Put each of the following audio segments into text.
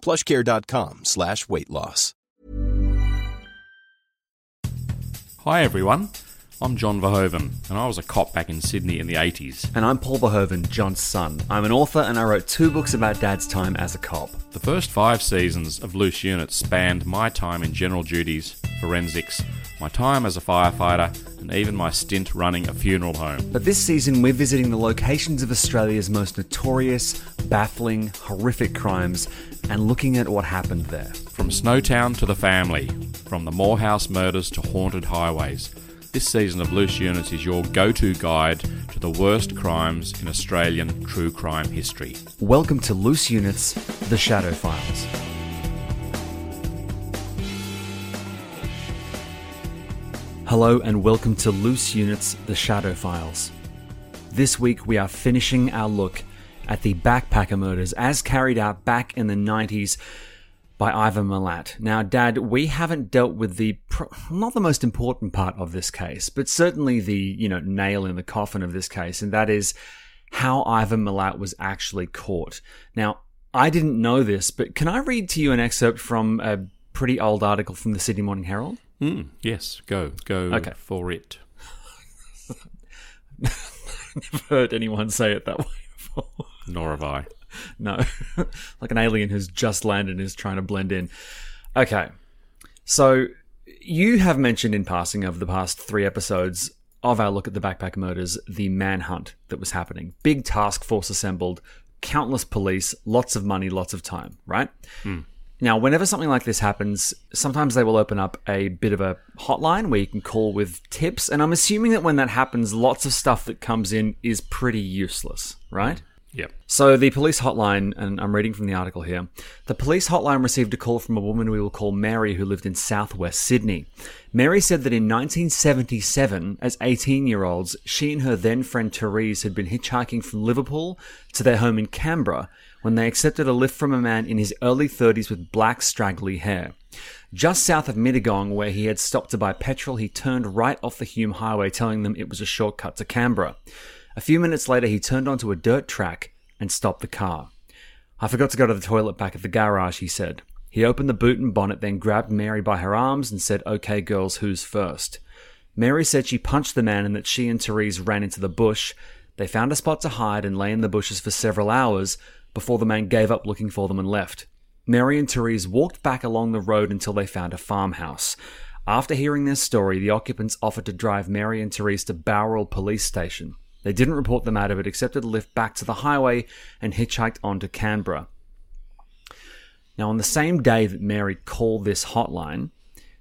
plushcare.com slash weight loss. Hi everyone, I'm John Verhoeven, and I was a cop back in Sydney in the 80s. And I'm Paul Verhoeven, John's son. I'm an author and I wrote two books about Dad's time as a cop. The first five seasons of Loose Units spanned my time in general duties, forensics, my time as a firefighter, and even my stint running a funeral home. But this season, we're visiting the locations of Australia's most notorious, baffling, horrific crimes and looking at what happened there. From Snowtown to the family, from the Moorhouse murders to haunted highways. This season of Loose Units is your go to guide to the worst crimes in Australian true crime history. Welcome to Loose Units The Shadow Files. Hello, and welcome to Loose Units The Shadow Files. This week, we are finishing our look at the backpacker murders as carried out back in the 90s by Ivan Milat. Now, Dad, we haven't dealt with the not the most important part of this case, but certainly the you know nail in the coffin of this case, and that is how Ivan Milat was actually caught. Now, I didn't know this, but can I read to you an excerpt from a pretty old article from the Sydney Morning Herald? Mm, yes, go, go Okay. for it. I've never heard anyone say it that way before. Nor have I. No, like an alien who's just landed and is trying to blend in. Okay, so you have mentioned in passing over the past three episodes of our look at the backpack murders the manhunt that was happening. Big task force assembled, countless police, lots of money, lots of time, right? Now, whenever something like this happens, sometimes they will open up a bit of a hotline where you can call with tips. And I'm assuming that when that happens, lots of stuff that comes in is pretty useless, right? Yep. So the police hotline, and I'm reading from the article here. The police hotline received a call from a woman we will call Mary who lived in southwest Sydney. Mary said that in 1977, as 18 year olds, she and her then friend Therese had been hitchhiking from Liverpool to their home in Canberra when they accepted a lift from a man in his early 30s with black straggly hair. Just south of Mittagong, where he had stopped to buy petrol, he turned right off the Hume Highway, telling them it was a shortcut to Canberra. A few minutes later, he turned onto a dirt track and stopped the car. I forgot to go to the toilet back at the garage, he said. He opened the boot and bonnet, then grabbed Mary by her arms and said, Okay, girls, who's first? Mary said she punched the man and that she and Therese ran into the bush. They found a spot to hide and lay in the bushes for several hours before the man gave up looking for them and left. Mary and Therese walked back along the road until they found a farmhouse. After hearing their story, the occupants offered to drive Mary and Therese to Bowral Police Station. They didn't report the matter but accepted a lift back to the highway and hitchhiked on to Canberra. Now, on the same day that Mary called this hotline,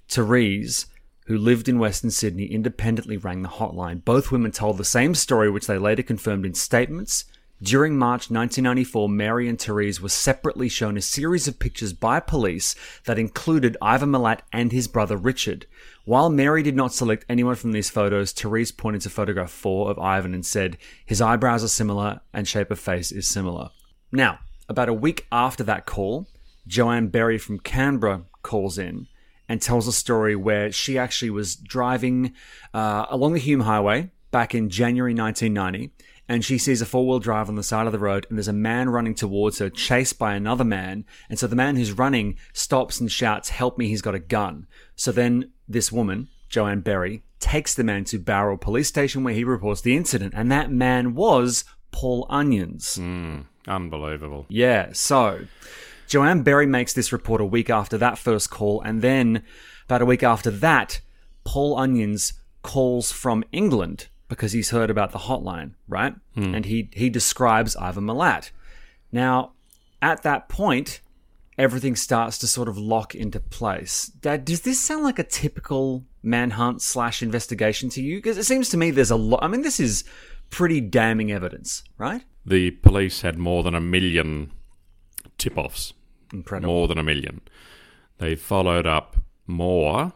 Therese, who lived in Western Sydney, independently rang the hotline. Both women told the same story, which they later confirmed in statements. During March 1994, Mary and Therese were separately shown a series of pictures by police that included Ivan Milat and his brother Richard. While Mary did not select anyone from these photos, Therese pointed to photograph 4 of Ivan and said, His eyebrows are similar and shape of face is similar. Now, about a week after that call, Joanne Berry from Canberra calls in and tells a story where she actually was driving uh, along the Hume Highway back in January 1990, and she sees a four wheel drive on the side of the road, and there's a man running towards her, chased by another man. And so the man who's running stops and shouts, Help me, he's got a gun. So then this woman, Joanne Berry, takes the man to Bowral Police Station where he reports the incident, and that man was Paul Onions. Hmm, unbelievable. Yeah, so Joanne Berry makes this report a week after that first call, and then about a week after that, Paul Onions calls from England because he's heard about the hotline, right? Hmm. And he he describes Ivan Milat. Now, at that point, everything starts to sort of lock into place. Dad, does this sound like a typical manhunt slash investigation to you? Because it seems to me there's a lot. I mean, this is pretty damning evidence, right? The police had more than a million tip offs. Incredible. More than a million. They followed up more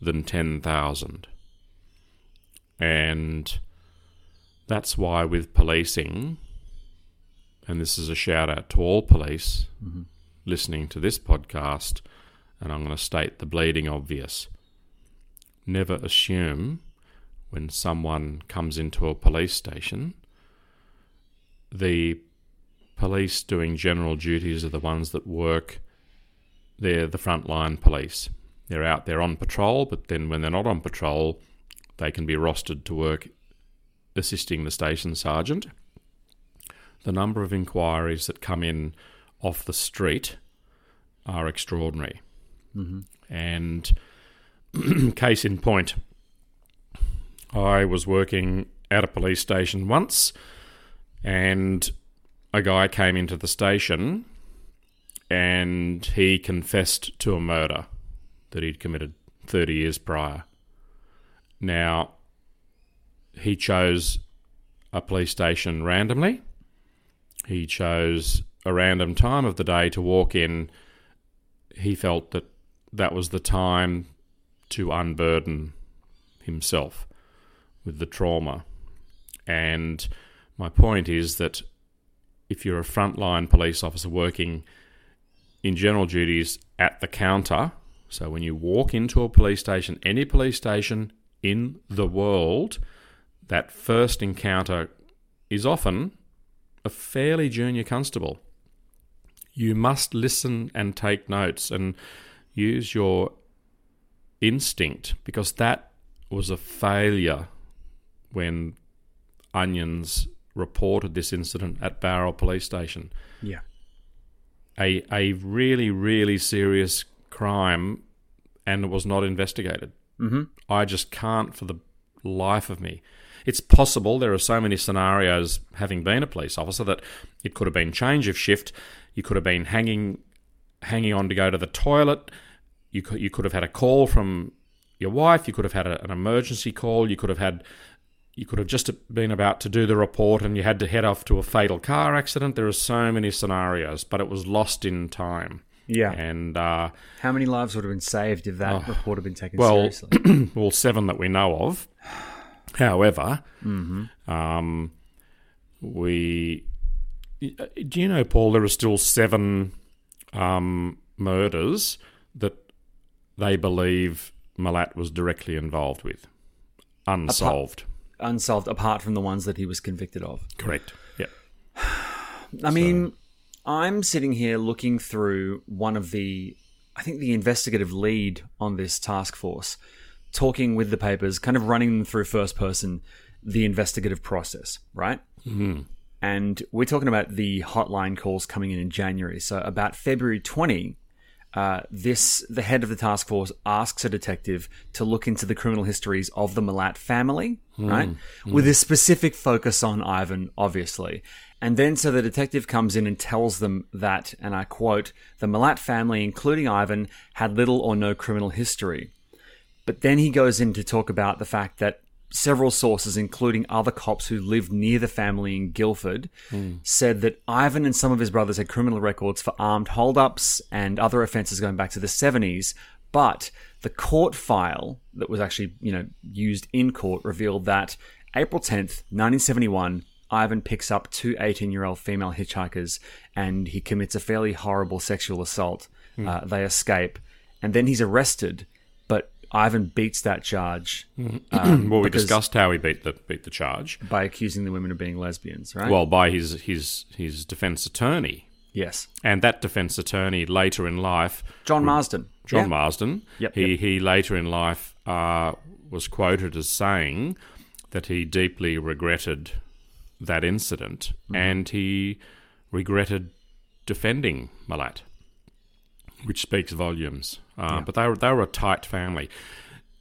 than 10,000. And that's why, with policing, and this is a shout out to all police mm-hmm. listening to this podcast, and I'm going to state the bleeding obvious. Never assume when someone comes into a police station, the police doing general duties are the ones that work. They're the frontline police. They're out there on patrol, but then when they're not on patrol, they can be rostered to work assisting the station sergeant. The number of inquiries that come in off the street are extraordinary. Mm-hmm. And case in point, I was working at a police station once, and a guy came into the station and he confessed to a murder that he'd committed 30 years prior. Now, he chose a police station randomly. He chose a random time of the day to walk in. He felt that that was the time to unburden himself with the trauma. And my point is that if you're a frontline police officer working in general duties at the counter, so when you walk into a police station, any police station in the world, that first encounter is often a fairly junior constable. You must listen and take notes and use your instinct because that was a failure when Onions reported this incident at Bowral Police Station. Yeah. A, a really, really serious crime and it was not investigated. Mm-hmm. I just can't for the life of me. It's possible there are so many scenarios, having been a police officer, that it could have been change of shift. You could have been hanging, hanging on to go to the toilet. You could, you could have had a call from your wife. You could have had a, an emergency call. You could have had, you could have just been about to do the report, and you had to head off to a fatal car accident. There are so many scenarios, but it was lost in time. Yeah. And uh, How many lives would have been saved if that report had been taken well, seriously? well, seven that we know of. However, um, we do you know, Paul? There are still seven um, murders that they believe Malat was directly involved with, unsolved. Unsolved, apart from the ones that he was convicted of. Correct. Yeah. I mean, I'm sitting here looking through one of the, I think the investigative lead on this task force, talking with the papers, kind of running them through first person, the investigative process, right? Mm-hmm. And we're talking about the hotline calls coming in in January. So about February 20, uh, this the head of the task force asks a detective to look into the criminal histories of the Malat family, right, with a specific focus on Ivan, obviously. And then so the detective comes in and tells them that, and I quote, the Malat family, including Ivan, had little or no criminal history. But then he goes in to talk about the fact that several sources, including other cops who lived near the family in Guildford, hmm. said that Ivan and some of his brothers had criminal records for armed holdups and other offences going back to the 70s. But the court file that was actually, you know, used in court revealed that April 10th, 1971, Ivan picks up two 18 year old female hitchhikers and he commits a fairly horrible sexual assault. Uh, they escape and then he's arrested, but Ivan beats that charge um, Well, we discussed how he beat the beat the charge. by accusing the women of being lesbians, right? Well, by his his his defence attorney, yes. and that defence attorney later in life John Marsden. John Yeah. Marsden. Yep, he yep. he later in life uh, was quoted as saying that he deeply regretted that incident Mm-hmm. and he regretted defending Malat. which speaks volumes. Uh, But they were they were a tight family,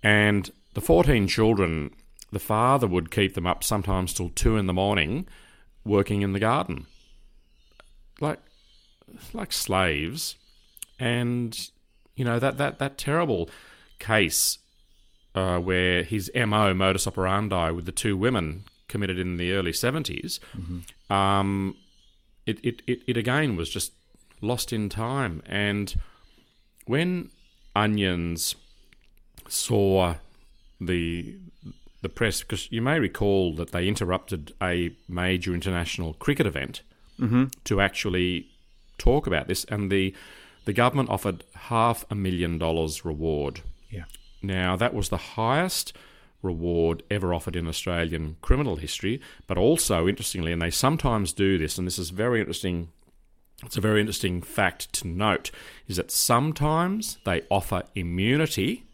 and the fourteen children, the father would keep them up sometimes till two in the morning, working in the garden, like like slaves, and you know that that that terrible case uh, where his mo modus operandi with the two women committed in the early 70s um, it, it, it, it again was just lost in time. And when onions saw the the press because you may recall that they interrupted a major international cricket event to actually talk about this and the the government offered half a million dollars reward. Yeah. now, that was the highest reward ever offered in Australian criminal history, but also, interestingly, and they sometimes do this, and this is very interesting. It's a very interesting fact to note is that sometimes they offer immunity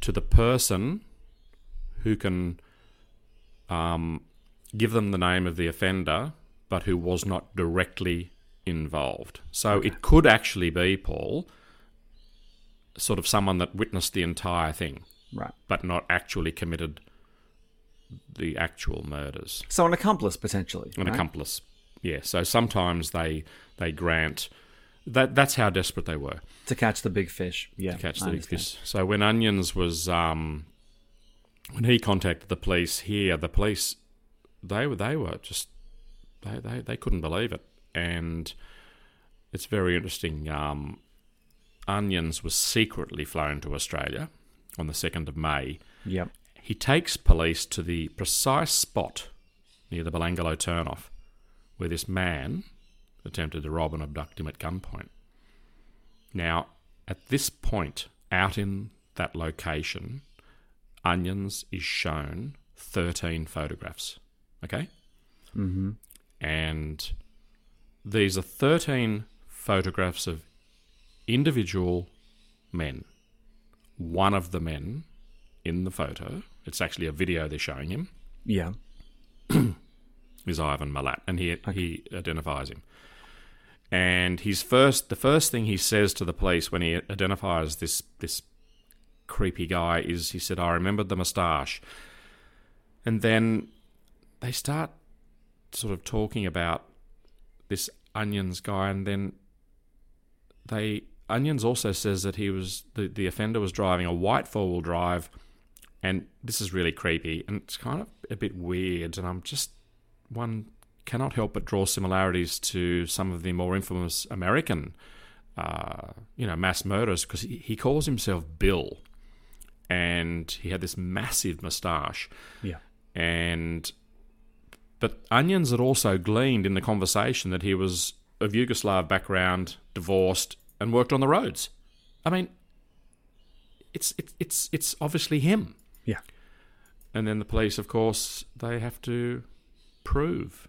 to the person who can um, give them the name of the offender, but who was not directly involved. So it could actually be, Paul, sort of someone that witnessed the entire thing, Right. but not actually committed the actual murders. So an accomplice potentially. An right? accomplice. Yeah. So sometimes they they grant that that's how desperate they were to catch the big fish. Yeah. to catch I the big understand. fish. So when Onions was um when he contacted the police here, the police they were they were just they they, they couldn't believe it. And it's very interesting. Um, Onions was secretly flown to Australia on the second of May. Yep. He takes police to the precise spot near the Belanglo turnoff where this man attempted to rob and abduct him at gunpoint. Now, at this point, out in that location, Onions is shown 13 photographs. Okay? Mm-hmm. And these are 13 photographs of individual men. One of the men in the photo, it's actually a video they're showing him, Yeah. is Ivan Malat, and he he identifies him. And his first, the first thing he says to the police when he identifies this this creepy guy is, he said, "I remembered the moustache." And then they start sort of talking about this onions guy, and then they onions also says that he was the the offender was driving a white four wheel drive, and this is really creepy and it's kind of a bit weird, and I'm just one cannot help but draw similarities to some of the more infamous American, uh, you know, mass murders because he, he calls himself Bill, and he had this massive moustache, Yeah. and but Onions had also gleaned in the conversation that he was of Yugoslav background, divorced, and worked on the roads. I mean, it's it's it's it's obviously him. Yeah. And then the police, of course, they have to prove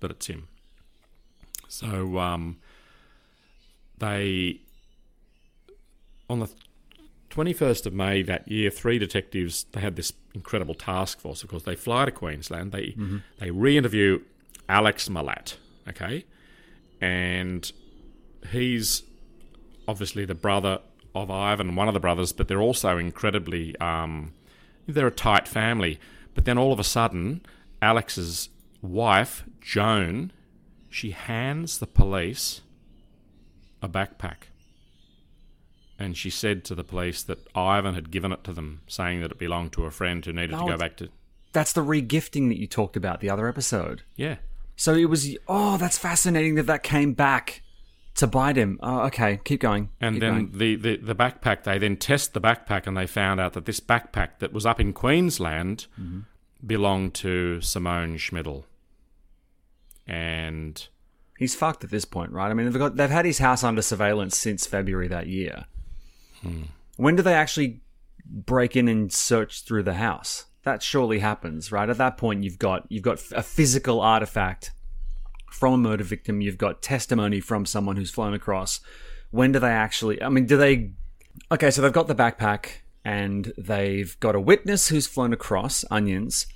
that it's him. So um, they, on the 21st of May that year, three detectives, they had this incredible task force. Of course, they fly to Queensland. They, they re interview Alex Malat, okay? And he's obviously the brother of Ivan, one of the brothers, but they're also incredibly um, they're a tight family. But then all of a sudden, Alex's wife, Joan, she hands the police a backpack. And she said to the police that Ivan had given it to them, saying that it belonged to a friend who needed to go back to. That's the regifting that you talked about the other episode. Yeah. So it was. Oh, that's fascinating that that came back to bite him. Oh, okay, keep going. And Keep then going. the, the, the backpack, they then test the backpack and they found out that this backpack that was up in Queensland Mm-hmm. belonged to Simone Schmidl. And he's fucked at this point, right? I mean, they've got they've had his house under surveillance since February that year. When do they actually break in and search through the house? That surely happens, right? At that point, you've got you've got a physical artifact from a murder victim. You've got testimony from someone who's flown across. When do they actually? I mean, do they? Okay, so they've got the backpack and they've got a witness who's flown across onions,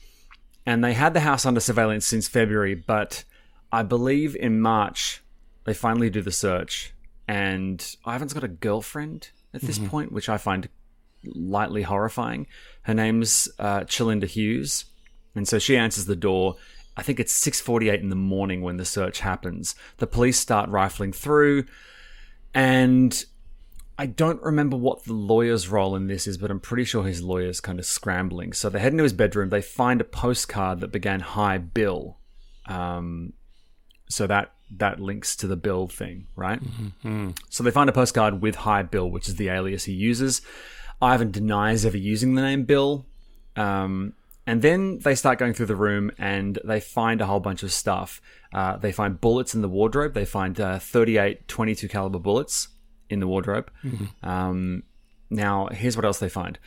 and they had the house under surveillance since February, but I believe in March they finally do the search and Ivan's got a girlfriend at this point, which I find lightly horrifying. Her name's uh, Chalinder Hughes, and so she answers the door. I think it's 6:48 in the morning when the search happens. The police start rifling through, and I don't remember what the lawyer's role in this is, but I'm pretty sure his lawyer's kind of scrambling. So they head into his bedroom. They find a postcard that began "Hi Bill," um, so that that links to the Bill thing, right? So they find a postcard with "Hi Bill," which is the alias he uses. Ivan denies ever using the name Bill. Um, and then they start going through the room and they find a whole bunch of stuff. Uh, they find bullets in the wardrobe. They find uh, 38 22 caliber bullets in the wardrobe. Um, now, here's what else they find.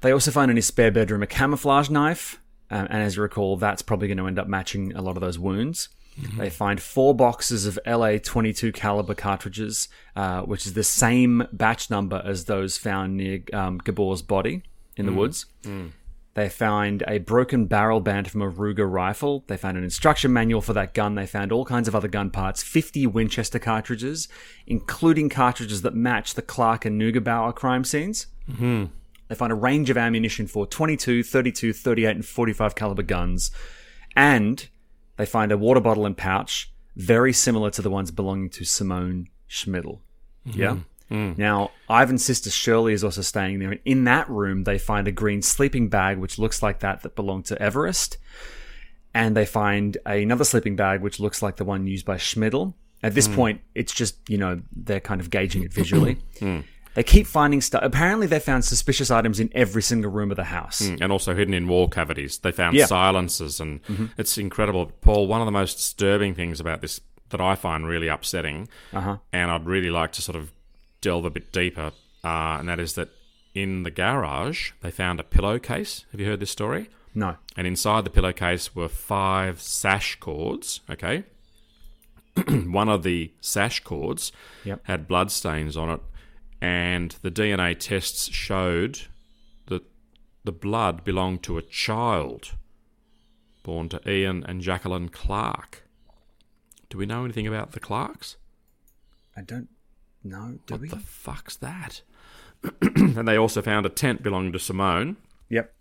They also find in his spare bedroom a camouflage knife. Um, and as you recall, that's probably going to end up matching a lot of those wounds. They find four boxes of LA 22 caliber cartridges, uh, which is the same batch number as those found near um, Gabor's body in the woods. They find a broken barrel band from a Ruger rifle. They found an instruction manual for that gun. They found all kinds of other gun parts, 50 Winchester cartridges, including cartridges that match the Clarke and Neugebauer crime scenes. Mm-hmm. They find a range of ammunition for 22, 32, 38, and 45 caliber guns. And they find a water bottle and pouch very similar to the ones belonging to Simone Schmidl. Yeah. Mm. Now, Ivan's sister Shirley is also staying there. And in that room, they find a green sleeping bag, which looks like that that belonged to Everist. And they find another sleeping bag, which looks like the one used by Schmidl. At this mm. point, it's just, you know, they're kind of gauging it visually. Mm. They keep finding stuff. Apparently, they found suspicious items in every single room of the house. and also hidden in wall cavities. They found Yeah. silencers, and mm-hmm. it's incredible. Paul, one of the most disturbing things about this that I find really upsetting, Uh-huh. and I'd really like to sort of delve a bit deeper, uh, and that is that in the garage they found a pillowcase. Have you heard this story? No. And inside the pillowcase were five sash cords. Okay. One of the sash cords Yep. had bloodstains on it, and the DNA tests showed that the blood belonged to a child born to Ian and Jacqueline Clarke. Do we know anything about the Clarkes? I don't know. Do we? What the fuck's that? and they also found a tent belonging to Simone. Yep.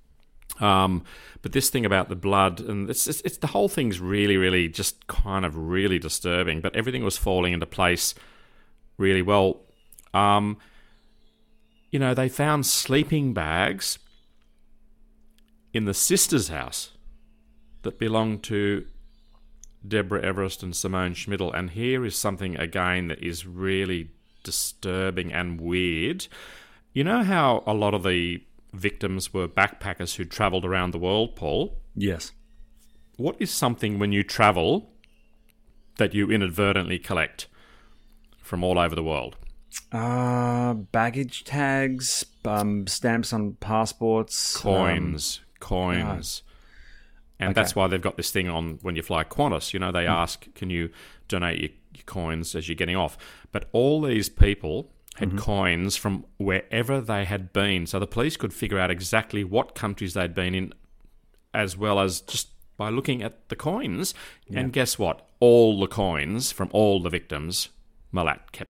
Um, but this thing about the blood and it's, it's it's the whole thing's really really just kind of really disturbing. But everything was falling into place really well. Um, you know, they found sleeping bags in the sister's house that belonged to Deborah Everist and Simone Schmidl. And here is something again that is really disturbing and weird. You know how a lot of the victims were backpackers who travelled around the world, Paul? Yes. What is something when you travel that you inadvertently collect from all over the world? Uh, baggage tags, um, stamps on passports, um, Coins, And that's why they've got this thing on when you fly Qantas. You know, they hmm. ask, can you donate your, your coins as you're getting off? But all these people had mm-hmm. coins from wherever they had been. So the police could figure out exactly what countries they'd been in, as well as just by looking at the coins. And guess what? All the coins from all the victims, Malat kept.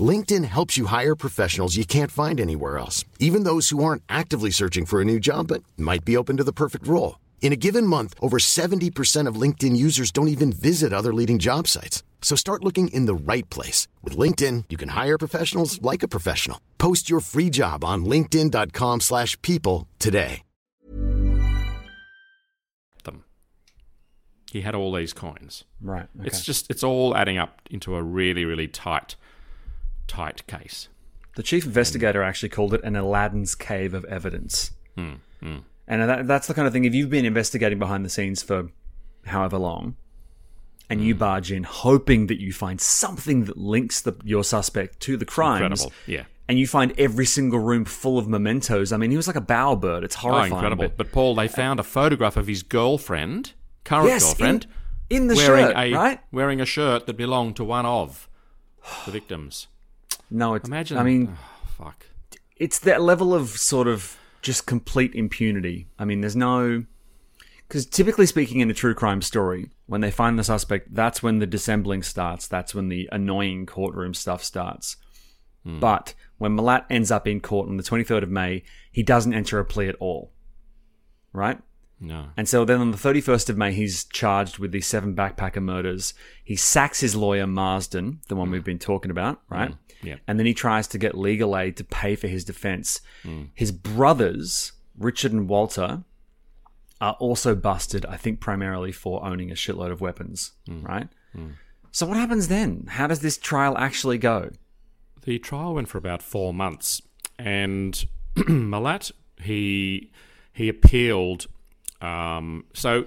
LinkedIn helps you hire professionals you can't find anywhere else, even those who aren't actively searching for a new job but might be open to the perfect role. In a given month, over 70% of LinkedIn users don't even visit other leading job sites. So start looking in the right place. With LinkedIn, you can hire professionals like a professional. Post your free job on linkedin.com slash people today. Them. He had all these coins. Right. Okay. It's just it's all adding up into a really really tight tight case. the chief investigator actually called it an Aladdin's cave of evidence. Hmm, And that, that's the kind of thing, if you've been investigating behind the scenes for however long, and Hmm. you barge in hoping that you find something that links the, your suspect to the crimes, Incredible. Yeah. and you find every single room full of mementos. I mean, he was like a bowerbird. It's Oh, horrifying. incredible. but- But Paul, they found a photograph of his girlfriend, current Yes, girlfriend, in, in the wearing shirt, a right? wearing a shirt that belonged to one of the victims. No, it's. Imagine. I mean, oh, fuck. it's that level of sort of just complete impunity. I mean, there's no. Because typically speaking, in a true crime story, when they find the suspect, that's when the dissembling starts. That's when the annoying courtroom stuff starts. Hmm. But when Malat ends up in court on the 23rd of May, he doesn't enter a plea at all. Right? No. And so then on the 31st of May, he's charged with these seven backpacker murders. He sacks his lawyer, Marsden, the one we've mm. been talking about, mm. right? yeah. And then he tries to get legal aid to pay for his defense. Mm. His brothers, Richard and Walter, are also busted, I think, primarily for owning a shitload of weapons, right? So what happens then? How does this trial actually go? The trial went for about four months, and Malat he he appealed. Um, so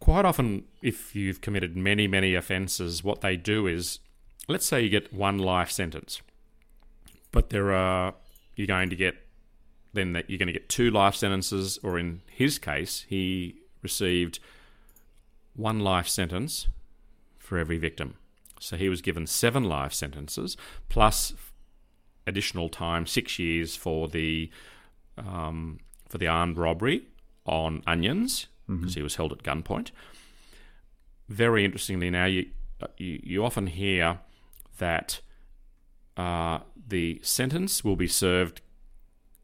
quite often, if you've committed many many offences, what they do is, let's say you get one life sentence, but there are you're going to get then that you're going to get two life sentences, or in his case, he received one life sentence for every victim. So he was given seven life sentences plus additional time, six years for the um, for the armed robbery on onions because he was held at gunpoint. Very interestingly, now you you, you often hear that uh, the sentence will be served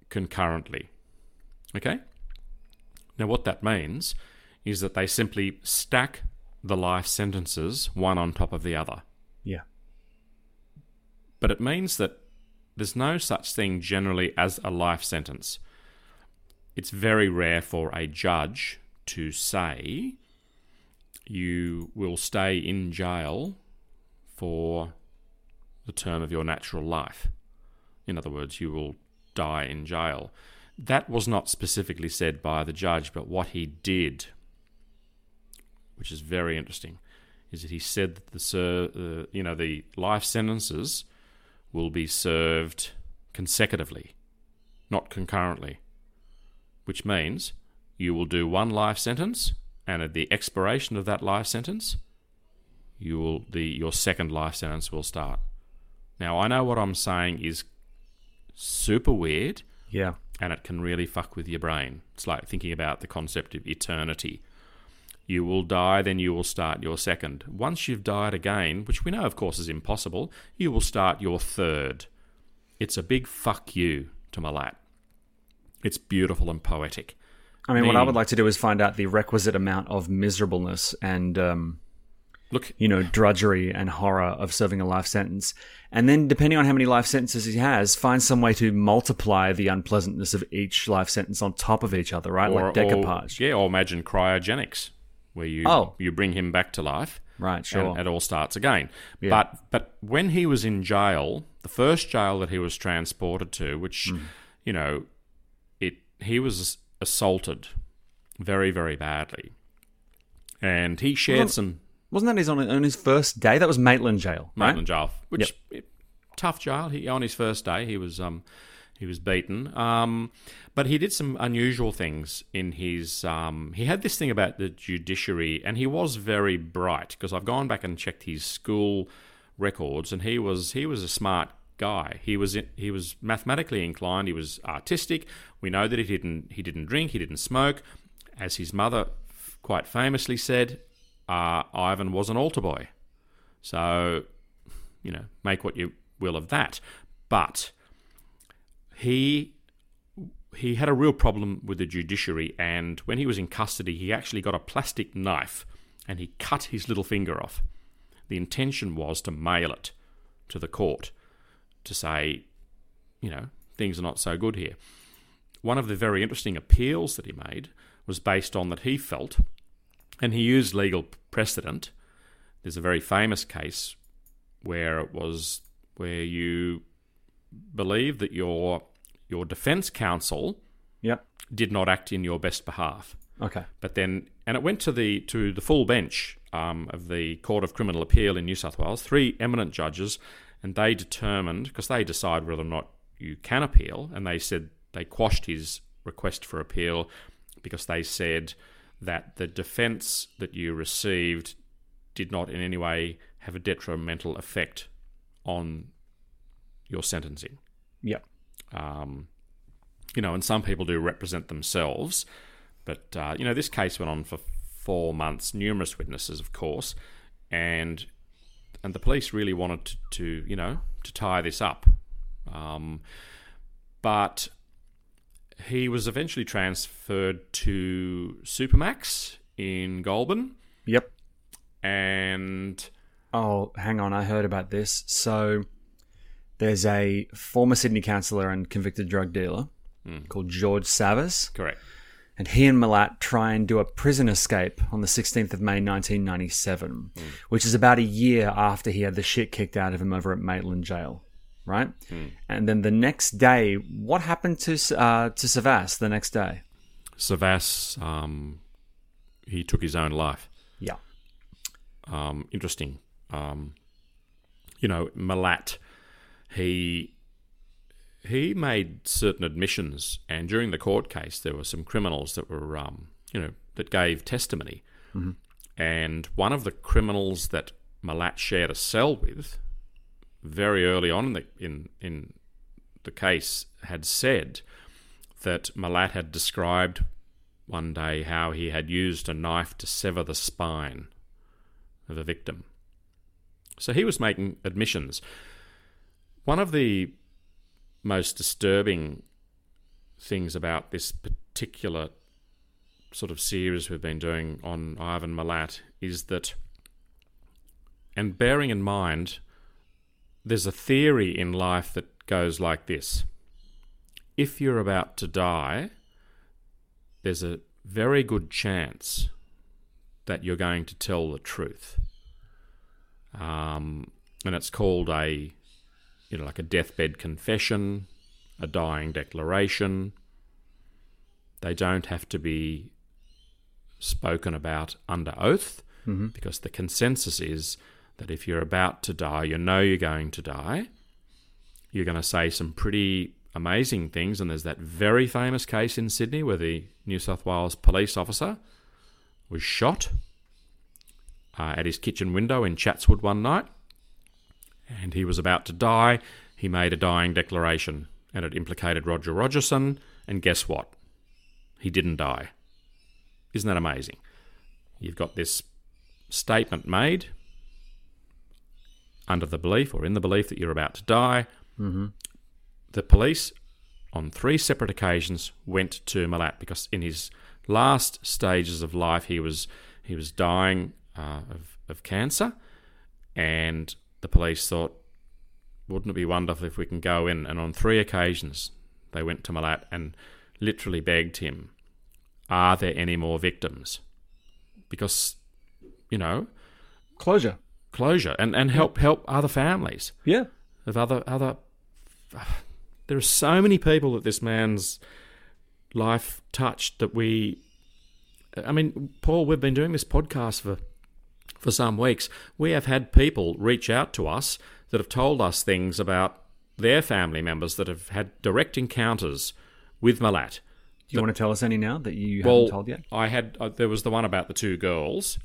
concurrently. Okay. Now, what that means is that they simply stack the life sentences one on top of the other. Yeah. But it means that there's no such thing generally as a life sentence. It's very rare for a judge to say you will stay in jail for the term of your natural life. In other words, you will die in jail. That was not specifically said by the judge, but what he did, which is very interesting, is that he said that the ser- uh, you know the life sentences will be served consecutively, not concurrently, which means you will do one life sentence, and at the expiration of that life sentence, you will the your second life sentence will start. Now I know what I'm saying is super weird Yeah. and it can really fuck with your brain. It's like thinking about the concept of eternity. You will die, then you will start your second. Once you've died again, which we know, of course, is impossible, you will start your third. It's a big fuck you to Malat. It's beautiful and poetic. I mean, what I would like to do is find out the requisite amount of miserableness and, um, Look, you know, drudgery and horror of serving a life sentence. And then, depending on how many life sentences he has, find some way to multiply the unpleasantness of each life sentence on top of each other, right? like decoupage. yeah, or imagine cryogenics, where you Oh. you bring him back to life, Right, sure. and it all starts again. Yeah. But but when he was in jail, the first jail that he was transported to, which Hmm. you know, he was assaulted very very badly, and he shared Well, some Wasn't that his on, on his first day? That was Maitland Jail, right? Maitland jail, which it- tough jail. He on his first day he was um he was beaten. Um, but he did some unusual things in his um he had this thing about the judiciary, and he was very bright because I've gone back and checked his school records, and he was he was a smart guy. He was he was mathematically inclined. He was artistic. We know that he didn't he didn't drink. He didn't smoke, as his mother quite famously said. Uh, Ivan was an altar boy. So, you know, make what you will of that. But he he had a real problem with the judiciary, and when he was in custody, he actually got a plastic knife and he cut his little finger off. The intention was to mail it to the court to say, you know, things are not so good here. One of the very interesting appeals that he made was based on that he felt, and he used legal precedent. There's a very famous case where it was where you believe that your your defense counsel Yep. did not act in your best behalf. Okay. But then, and it went to the to the full bench um, of the Court of Criminal Appeal in New South Wales, three eminent judges, and they determined because they decide whether or not you can appeal, and they said they quashed his request for appeal because they said that the defence that you received did not in any way have a detrimental effect on your sentencing. Yep. Um, you know, and some people do represent themselves, but uh, you know, this case went on for four months. Numerous witnesses, of course, and and the police really wanted to, to you know to tie this up, um, but he was eventually transferred to Supermax in Goulburn, Yep. and Oh, hang on. I heard about this. So there's a former Sydney councillor and convicted drug dealer called George Savas, correct, and he and Malat try and do a prison escape on the 16th of May 1997, which is about a year after he had the shit kicked out of him over at Maitland Jail. Right, and then the next day, what happened to uh, to Savas the next day? Savas, um, he took his own life. Yeah, um, interesting. Um, you know, Malat, he he made certain admissions, and during the court case, there were some criminals that were, um, you know, that gave testimony, and one of the criminals that Malat shared a cell with, very early on in the in in the case, had said that Malat had described one day how he had used a knife to sever the spine of a victim. So he was making admissions. One of the most disturbing things about this particular sort of series we've been doing on Ivan Malat is that, and bearing in mind, there's a theory in life that goes like this if you're about to die, there's a very good chance that you're going to tell the truth. Um, and it's called a, you know, like a deathbed confession, a dying declaration. They don't have to be spoken about under oath because the consensus is that if you're about to die, you know you're going to die. You're going to say some pretty amazing things, and there's that very famous case in Sydney where the New South Wales police officer was shot uh, at his kitchen window in Chatswood one night, and he was about to die. He made a dying declaration, and it implicated Roger Rogerson. And guess what? He didn't die. Isn't that amazing? You've got this statement made under the belief or in the belief that you're about to die. Mm-hmm. The police, on three separate occasions, went to Malat because in his last stages of life, he was he was dying uh, of of cancer, and the police thought, wouldn't it be wonderful if we can go in? And on three occasions, they went to Malat and literally begged him, "Are there any more victims?" Because, you know, closure. closure and, and help help other families Yeah, of other other. There are so many people that this man's life touched that we. I mean, Paul, we've been doing this podcast for for some weeks. We have had people reach out to us that have told us things about their family members that have had direct encounters with Malat. Do you want to tell us any now that you well, haven't told yet? I had uh, there was the one about the two girls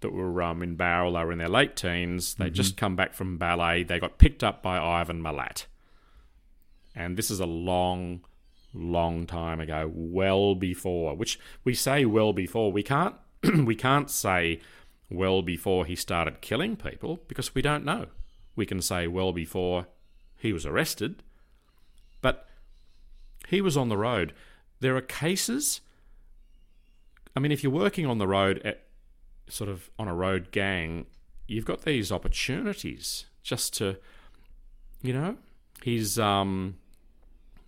that were um, in Bowral. They were in their late teens. They would just come back from ballet. They got picked up by Ivan Malat, and this is a long, long time ago. Well before, which we say well before. We can't we can't say well before he started killing people because we don't know. We can say well before he was arrested, but he was on the road. There are cases. I mean, if you're working on the road at sort of on a road gang, you've got these opportunities just to, you know, he's um,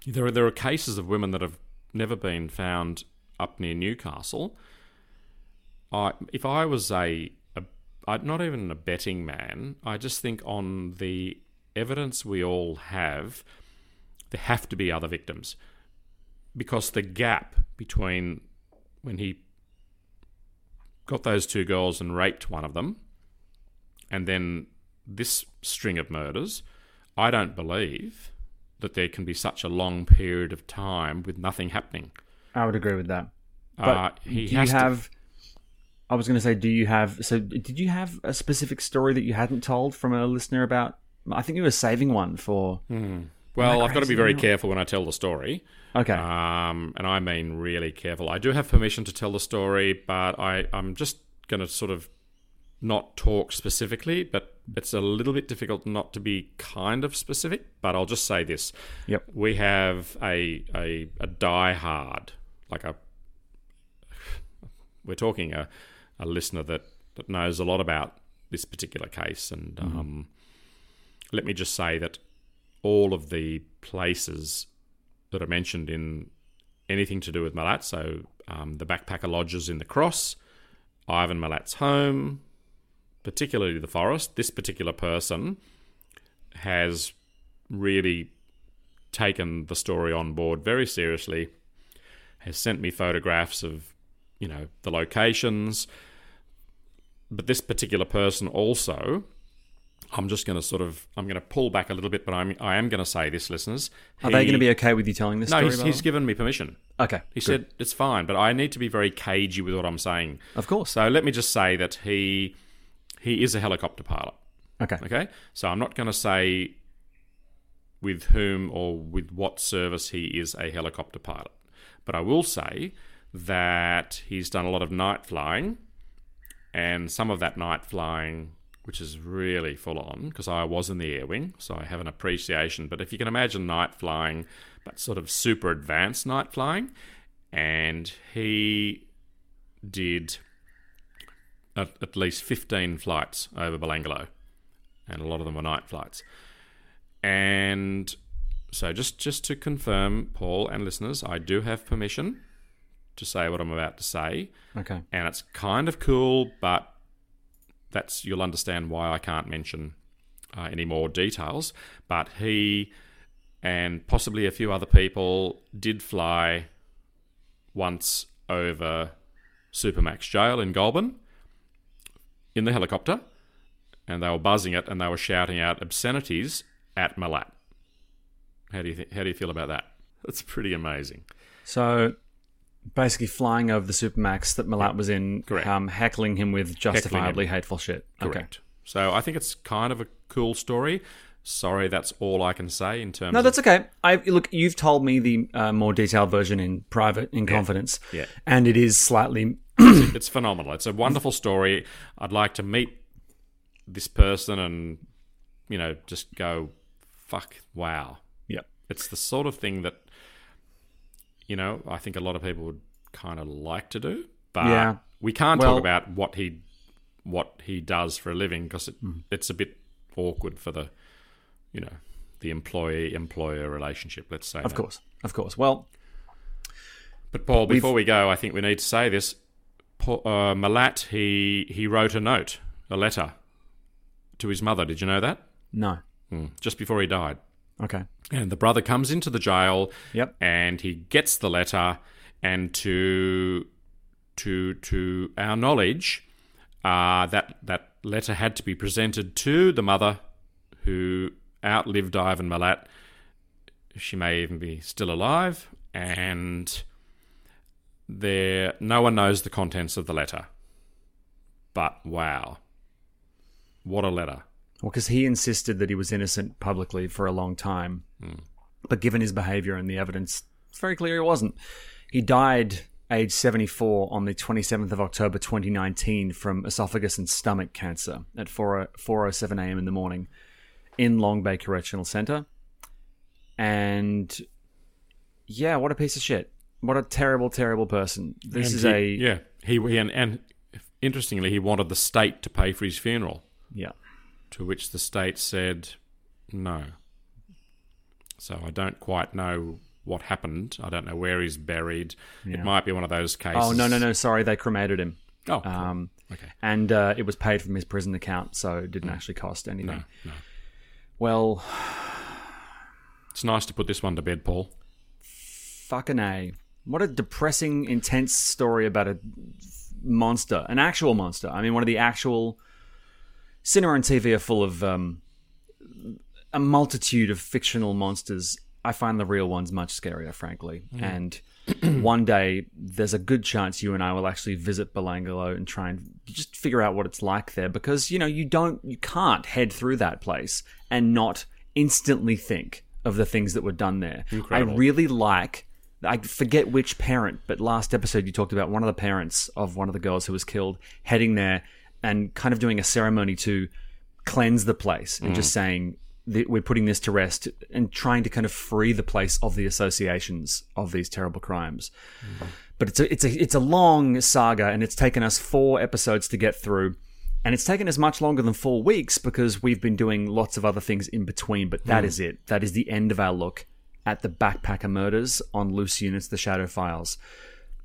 there are there are cases of women that have never been found up near Newcastle. I if I was a, a not even a betting man, I just think on the evidence we all have, there have to be other victims because the gap between when he got those two girls and raped one of them, and then this string of murders, I don't believe that there can be such a long period of time with nothing happening. I would agree with that. But Uh, he do you have? I was going to say, do you have? So, did you have a specific story that you hadn't told from a listener about? I think you were saving one for. Well, I I've got to be very careful when I tell the story. Okay. Um, and I mean really careful. I do have permission to tell the story, but I, I'm just going to sort of not talk specifically, but it's a little bit difficult not to be kind of specific. But I'll just say this. Yep. We have a, a, a die hard, like a, we're talking a, a listener that, that knows a lot about this particular case. And um, let me just say that all of the places that are mentioned in anything to do with Milat, so um, the backpacker lodges in the Cross, Ivan Milat's home, particularly the forest, this particular person has really taken the story on board very seriously, has sent me photographs of, you know, the locations. But this particular person also, I'm just going to sort of, I'm going to pull back a little bit, but I'm, I am going to say this, listeners. Are they going to be okay with you telling this No, story? he's, he's given me permission. okay. He good. said it's fine, but I need to be very cagey with what I'm saying. Of course. So let me just say that he he is a helicopter pilot. Okay. Okay, so I'm not going to say with whom or with what service he is a helicopter pilot, but I will say that he's done a lot of night flying, and some of that night flying, which is really full on, because I was in the air wing, so I have an appreciation. But if you can imagine night flying, but sort of super advanced night flying, and he did at, at least 15 flights over Belanglo, and a lot of them were night flights. And so, just just to confirm, Paul and listeners, I do have permission to say what I'm about to say, Okay. and it's kind of cool, but that's you'll understand why I can't mention uh, any more details. But he and possibly a few other people did fly once over Supermax Jail in Goulburn in the helicopter, and they were buzzing it and they were shouting out obscenities at Milat. How do you th- how do you feel about that? That's pretty amazing. So basically, flying over the supermax that Milat was in, Correct. um, heckling him with justifiably hateful shit. Correct. So I think it's kind of a cool story. Sorry, that's all I can say in terms. No, of, that's okay. I look. You've told me the uh, more detailed version in private, in confidence. Yeah. and it is slightly. it's phenomenal. It's a wonderful story. I'd like to meet this person and you know just go, fuck, wow. Yeah. It's the sort of thing that you know I think a lot of people would kind of like to do, but Yeah. we can't Well- talk about what he what he does for a living because it, Hmm. it's a bit awkward for the you know the employee employer relationship. Let's say Of that. course, of course. Well, But Paul, We've- before we go, I think we need to say this. Paul, uh, Milat, he he wrote a note, a letter to his mother. Did you know that? no. Mm. Just before he died. Okay. And the brother comes into the jail. Yep. And he gets the letter, and to to to our knowledge, uh, that that letter had to be presented to the mother, who outlived Ivan Milat. She may even be still alive, and there no one knows the contents of the letter. But wow, what a letter! Well, because he insisted that he was innocent publicly for a long time, hmm. but given his behaviour and the evidence, it's very clear he wasn't. He died age 74 on the 27th of October 2019 from esophagus and stomach cancer at 4 4:07 a.m. in the morning in Long Bay Correctional Centre. And yeah, what a piece of shit. What a terrible, terrible person. This And is he- a yeah. He he- and, and interestingly, he wanted the state to pay for his funeral, yeah. To which the state said no. So I don't quite know what happened. I don't know where he's buried. It might be one of those cases. Oh no, no, no. Sorry, they cremated him. Oh, cool. Um, okay. and uh, it was paid from his prison account, so it didn't actually cost anything. Mm. No, no. Well, It's nice to put this one to bed, Paul. fucking a. What a depressing, intense story about a monster, an actual monster. I mean, one of the actual cinema and TV are full of um, a multitude of fictional monsters. I find the real ones much scarier, frankly. And one day, there's a good chance you and I will actually visit Belanglo and try and just figure out what it's like there, because you know you don't, you can't head through that place and not instantly think of the things that were done there. Incredible. I really like. I forget which parent, but last episode you talked about one of the parents of one of the girls who was killed heading there and kind of doing a ceremony to cleanse the place and just mm. saying that we're putting this to rest and trying to kind of free the place of the associations of these terrible crimes. Mm. But it's a it's a it's a long saga and it's taken us four episodes to get through. And it's taken us much longer than four weeks because we've been doing lots of other things in between. But that mm. is it. That is the end of our look at the backpacker murders on loose units, the Shadow Files.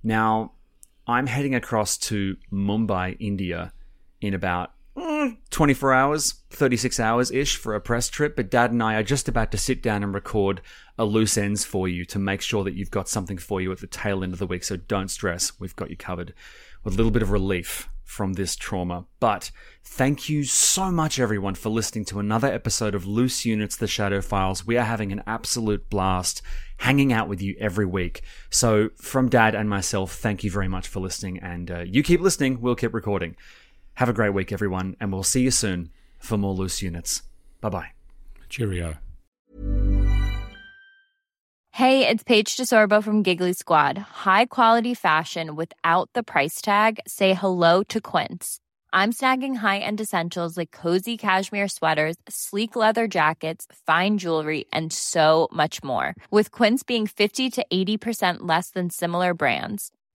Now, I'm heading across to Mumbai, India, in about mm, 24 hours, 36 hours ish for a press trip. But Dad and I are just about to sit down and record a loose ends for you to make sure that you've got something for you at the tail end of the week. So don't stress, we've got you covered with a little bit of relief from this trauma. But thank you so much, everyone, for listening to another episode of Loose Units The Shadow Files. We are having an absolute blast hanging out with you every week. So, from Dad and myself, thank you very much for listening. And uh, you keep listening, we'll keep recording. Have a great week, everyone, and we'll see you soon for more Loose Units. Bye bye. Cheerio. Hey, it's Paige DeSorbo from Giggly Squad. High quality fashion without the price tag. Say hello to Quince. I'm snagging high-end essentials like cozy cashmere sweaters, sleek leather jackets, fine jewelry, and so much more. With Quince being 50 to 80% less than similar brands.